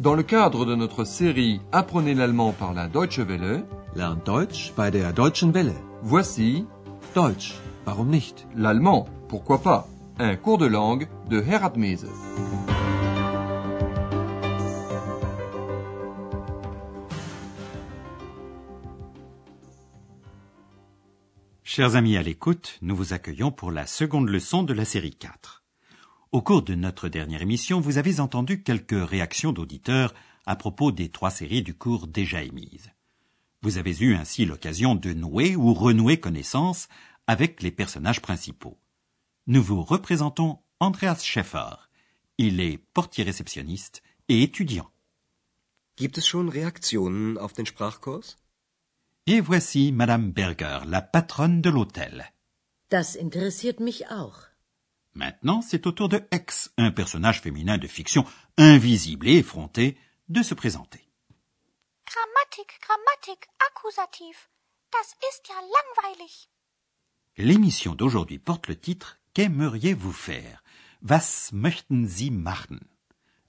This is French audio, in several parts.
Dans le cadre de notre série Apprenez l'allemand par la Deutsche Welle, Lernt Deutsch bei der Deutschen Welle. voici Deutsch, warum nicht? l'allemand, pourquoi pas, un cours de langue de Herat Mese. Chers amis à l'écoute, nous vous accueillons pour la seconde leçon de la série 4. Au cours de notre dernière émission, vous avez entendu quelques réactions d'auditeurs à propos des trois séries du cours déjà émises. Vous avez eu ainsi l'occasion de nouer ou renouer connaissance avec les personnages principaux. Nous vous représentons Andreas Schäffer. Il est portier réceptionniste et étudiant. Gibt es schon Reaktionen auf den Sprachkurs? Et voici Madame Berger, la patronne de l'hôtel. Das interessiert mich auch. Maintenant, c'est au tour de X, un personnage féminin de fiction invisible et effronté, de se présenter. Grammatik, Grammatik, Akkusativ. Das ist ja langweilig. L'émission d'aujourd'hui porte le titre Qu'aimeriez-vous faire? Was möchten Sie machen?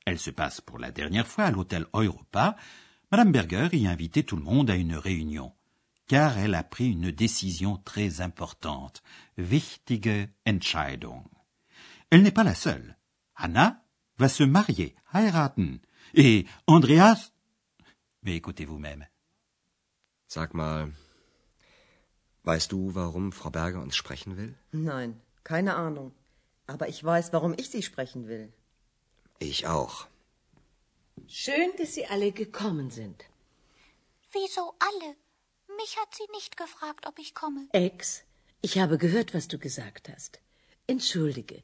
Elle se passe pour la dernière fois à l'hôtel Europa. Madame Berger y a invité tout le monde à une réunion, car elle a pris une décision très importante. Wichtige Entscheidung. Elle n'est pas la seule. Anna va se marier, heiraten. Et Andreas... Mais écoutez vous-même. Sag mal, weißt du, warum Frau Berger uns sprechen will? Nein, keine Ahnung. Aber ich weiß, warum ich Sie sprechen will. Ich auch. Schön, dass Sie alle gekommen sind. Wieso alle? Mich hat sie nicht gefragt, ob ich komme. Ex, ich habe gehört, was du gesagt hast. Entschuldige,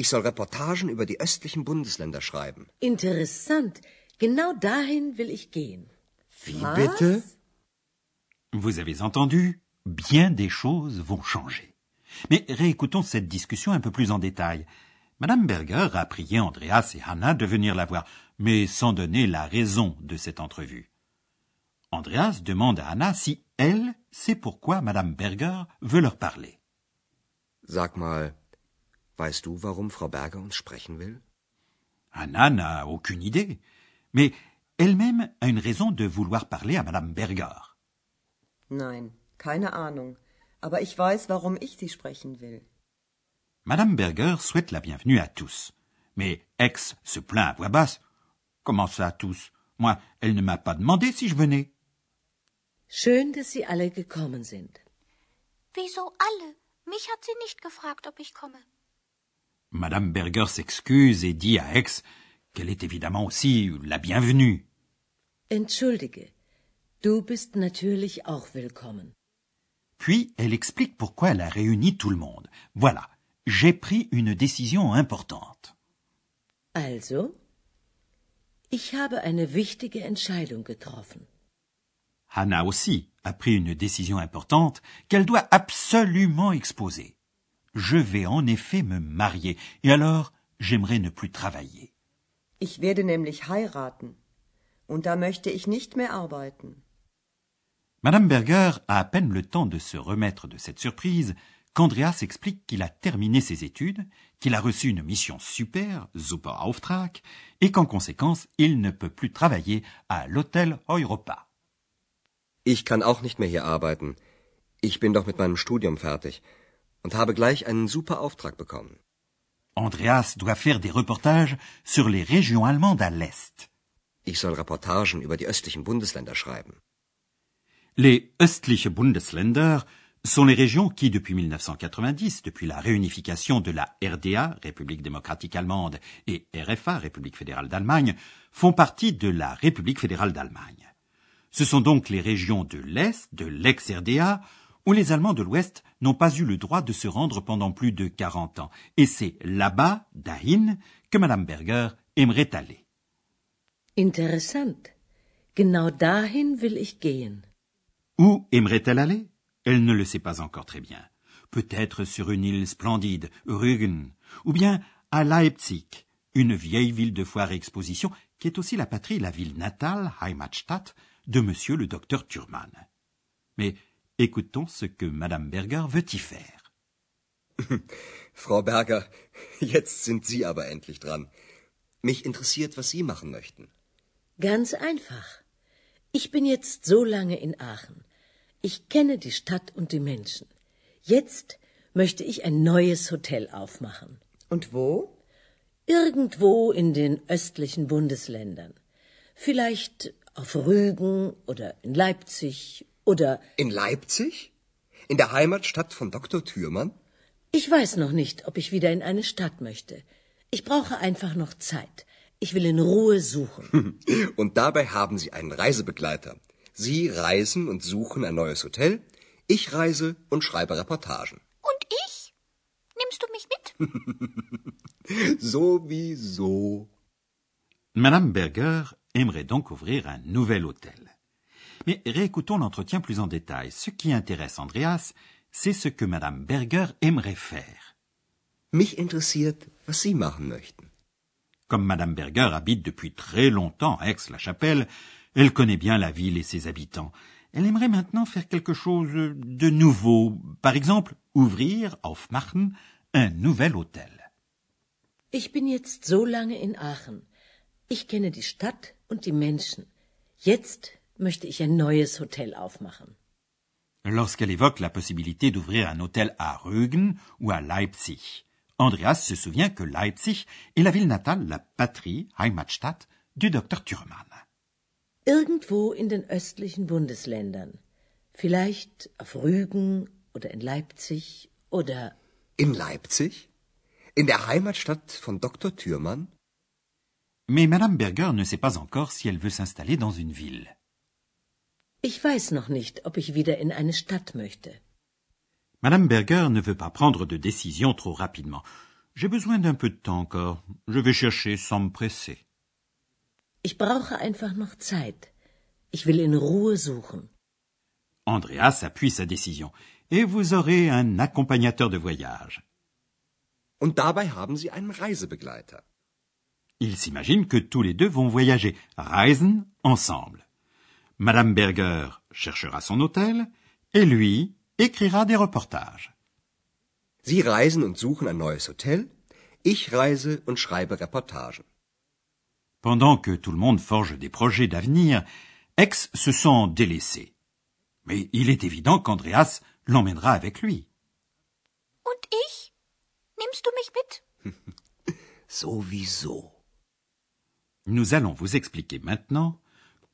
Ich soll Reportagen über die östlichen Bundesländer schreiben. Interessant. Genau dahin will ich gehen. Wie Was? bitte? Vous avez entendu? Bien des choses vont changer. Mais réécoutons cette discussion un peu plus en détail. Madame Berger a prié Andreas et Hannah de venir la voir, mais sans donner la raison de cette entrevue. Andreas demande à Hannah si elle sait pourquoi Madame Berger veut leur parler. Sag mal, weißt du, warum Frau Berger uns sprechen will? Hannah n'a aucune idée, mais elle-même a une raison de vouloir parler à Madame Berger. Nein, keine Ahnung. Aber ich weiß, warum ich Sie sprechen will. Madame Berger souhaite la bienvenue à tous. Mais Ex se plaint à voix basse. Comment ça tous Moi, elle ne m'a pas demandé si je venais. Schön, dass Sie alle gekommen sind. Wieso alle? Mich hat sie nicht gefragt, ob ich komme. Madame Berger s'excuse et dit à Ex qu'elle est évidemment aussi la bienvenue. Entschuldige, du bist natürlich auch willkommen. Puis elle explique pourquoi elle a réuni tout le monde. Voilà, j'ai pris une décision importante. Also, ich habe eine wichtige Entscheidung getroffen. Hannah aussi a pris une décision importante qu'elle doit absolument exposer. Je vais en effet me marier, et alors j'aimerais ne plus travailler. Ich werde nämlich heiraten. Und da möchte ich nicht mehr arbeiten. Madame Berger a à peine le temps de se remettre de cette surprise qu'Andreas explique qu'il a terminé ses études, qu'il a reçu une mission super, Super Auftrag, et qu'en conséquence, il ne peut plus travailler à l'hôtel Europa. Ich kann auch nicht mehr hier arbeiten. Ich bin doch mit meinem Studium fertig und habe gleich einen super Auftrag bekommen. Andreas doit faire des reportages sur les régions allemandes à l'Est. Ich soll Reportagen über die östlichen Bundesländer schreiben. Les östliche Bundesländer sont les régions qui, depuis 1990, depuis la réunification de la RDA, République démocratique allemande, et RFA, République fédérale d'Allemagne, font partie de la République fédérale d'Allemagne. Ce sont donc les régions de l'Est, de l'ex-RDA, où les Allemands de l'Ouest n'ont pas eu le droit de se rendre pendant plus de 40 ans. Et c'est là-bas, dahin, que Madame Berger aimerait aller. Interessant. Genau dahin will ich gehen. Où aimerait-elle aller? Elle ne le sait pas encore très bien. Peut-être sur une île splendide, Rügen, ou bien à Leipzig, une vieille ville de foire et exposition qui est aussi la patrie, la ville natale, Heimatstadt, de monsieur le docteur Thurman. Mais écoutons ce que madame Berger veut y faire. Frau Berger, jetzt sind Sie aber endlich dran. Mich interessiert, was Sie machen möchten. Ganz einfach. Ich bin jetzt so lange in Aachen. Ich kenne die Stadt und die Menschen. Jetzt möchte ich ein neues Hotel aufmachen. Und wo? Irgendwo in den östlichen Bundesländern. Vielleicht auf Rügen oder in Leipzig oder. In Leipzig? In der Heimatstadt von Dr. Thürmann? Ich weiß noch nicht, ob ich wieder in eine Stadt möchte. Ich brauche einfach noch Zeit. Ich will in Ruhe suchen. Und dabei haben Sie einen Reisebegleiter. Sie reisen und suchen ein neues Hotel. Ich reise und schreibe Reportagen. Und ich? Nimmst du mich mit? Sowieso. Madame Berger aimerait donc ouvrir un nouvel hôtel. Mais réécoutons l'entretien plus en détail. Ce qui intéresse Andreas, c'est ce que Madame Berger aimerait faire. Mich interessiert, was Sie machen möchten. Comme Madame Berger habite depuis très longtemps à Aix-la-Chapelle, elle connaît bien la ville et ses habitants. Elle aimerait maintenant faire quelque chose de nouveau. Par exemple, ouvrir, aufmachen, un nouvel hôtel. Ich bin jetzt so lange in Aachen. Ich kenne die Stadt und die Menschen. Jetzt möchte ich ein neues Hotel aufmachen. Lorsqu'elle évoque la possibilité d'ouvrir un hôtel à Rügen ou à Leipzig, Andreas se souvient que Leipzig est la ville natale, la patrie, Heimatstadt, du docteur Thurmann. Irgendwo in den östlichen Bundesländern. Vielleicht auf Rügen oder in Leipzig oder. In Leipzig? In der Heimatstadt von Dr. Thürmann? Mais Madame Berger ne sait pas encore si elle veut s'installer dans une ville. Ich weiß noch nicht, ob ich wieder in eine Stadt möchte. Madame Berger ne veut pas prendre de décision trop rapidement. J'ai besoin d'un peu de temps encore. Je vais chercher sans me presser. Ich brauche einfach noch Zeit. Ich will in Ruhe suchen. Andreas appuie sa décision. Et vous aurez un accompagnateur de voyage. Und dabei haben Sie einen Reisebegleiter. Il s'imagine que tous les deux vont voyager, reisen ensemble. Madame Berger cherchera son hôtel et lui écrira des reportages. Sie reisen und suchen ein neues Hotel. Ich reise und schreibe Reportagen. Pendant que tout le monde forge des projets d'avenir, Ex se sent délaissé. Mais il est évident qu'Andreas l'emmènera avec lui. Und ich? Nimmst du mich mit? Sowieso. Nous allons vous expliquer maintenant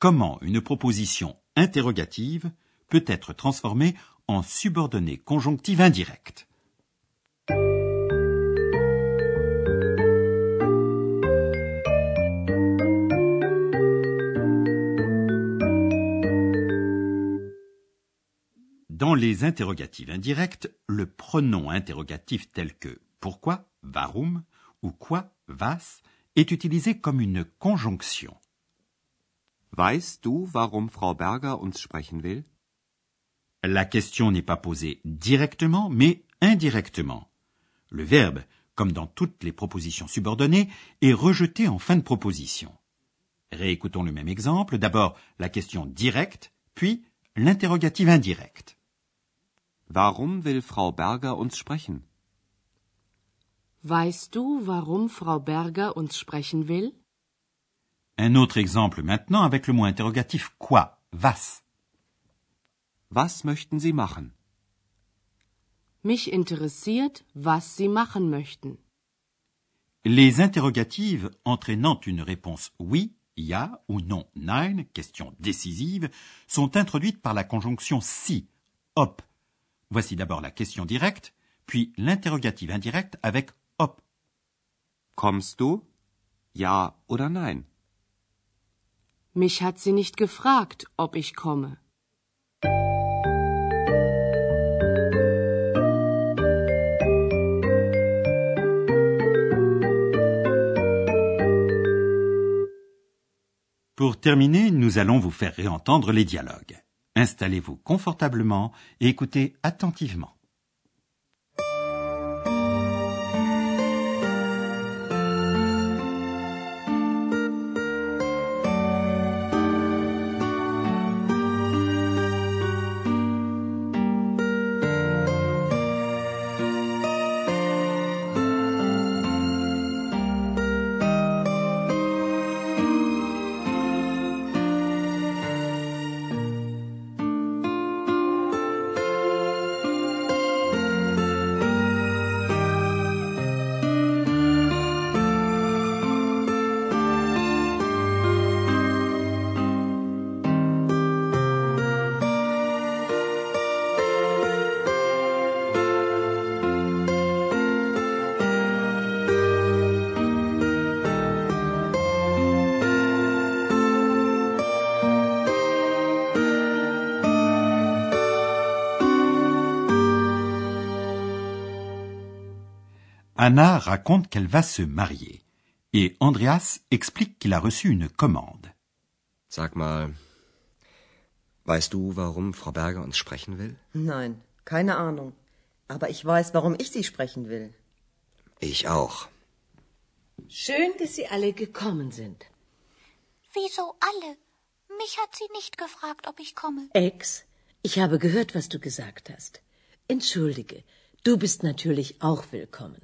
comment une proposition interrogative peut être transformée en subordonnée conjonctive indirecte. Dans les interrogatives indirectes, le pronom interrogatif tel que pourquoi, warum, ou quoi, was, est utilisé comme une conjonction. Weißt du, warum Frau Berger uns sprechen will? La question n'est pas posée directement, mais indirectement. Le verbe, comme dans toutes les propositions subordonnées, est rejeté en fin de proposition. Réécoutons le même exemple. D'abord la question directe, puis l'interrogative indirecte. Warum will Frau Berger uns sprechen? Weißt du, warum Frau Berger uns sprechen will? Un autre exemple maintenant avec le mot interrogatif quoi, was. Was möchten Sie machen? Mich interessiert, was Sie machen möchten. Les interrogatives entraînant une réponse oui, ja ou non, nein, question décisive, sont introduites par la conjonction si, op. Voici d'abord la question directe, puis l'interrogative indirecte avec op. Kommst du? Ja oder nein? Mich hat sie nicht gefragt, ob ich komme. Pour terminer, nous allons vous faire réentendre les dialogues. Installez-vous confortablement et écoutez attentivement. Anna raconte qu'elle va se marier et Andreas explique qu'il a reçu une commande. Sag mal, weißt du, warum Frau Berger uns sprechen will? Nein, keine Ahnung. Aber ich weiß, warum ich Sie sprechen will. Ich auch. Schön, dass Sie alle gekommen sind. Wieso alle? Mich hat sie nicht gefragt, ob ich komme. Ex, ich habe gehört, was du gesagt hast. Entschuldige, du bist natürlich auch willkommen.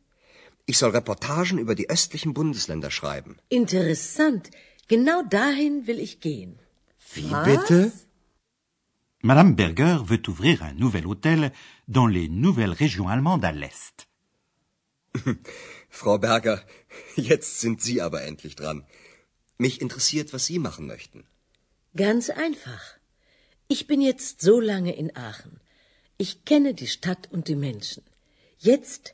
Ich soll Reportagen über die östlichen Bundesländer schreiben. Interessant. Genau dahin will ich gehen. Wie Was? bitte? Madame Berger veut ouvrir un nouvel hôtel dans les nouvelles régions allemandes à l'Est. Frau Berger, jetzt sind Sie aber endlich dran. Mich interessiert, was Sie machen möchten. Ganz einfach. Ich bin jetzt so lange in Aachen. Ich kenne die Stadt und die Menschen. Jetzt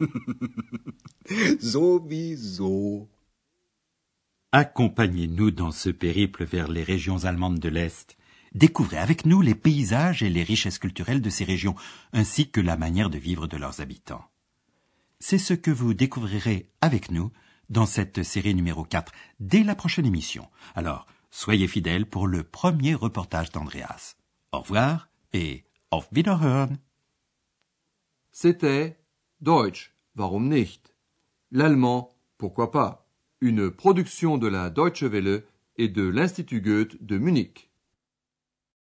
Sowieso. Accompagnez-nous dans ce périple vers les régions allemandes de l'Est. Découvrez avec nous les paysages et les richesses culturelles de ces régions, ainsi que la manière de vivre de leurs habitants. C'est ce que vous découvrirez avec nous dans cette série numéro 4 dès la prochaine émission. Alors, soyez fidèles pour le premier reportage d'Andreas. Au revoir et auf Wiederhören. C'était Deutsch, warum nicht? L'allemand, pourquoi pas? Une production de la Deutsche Welle et de l'Institut Goethe de Munich.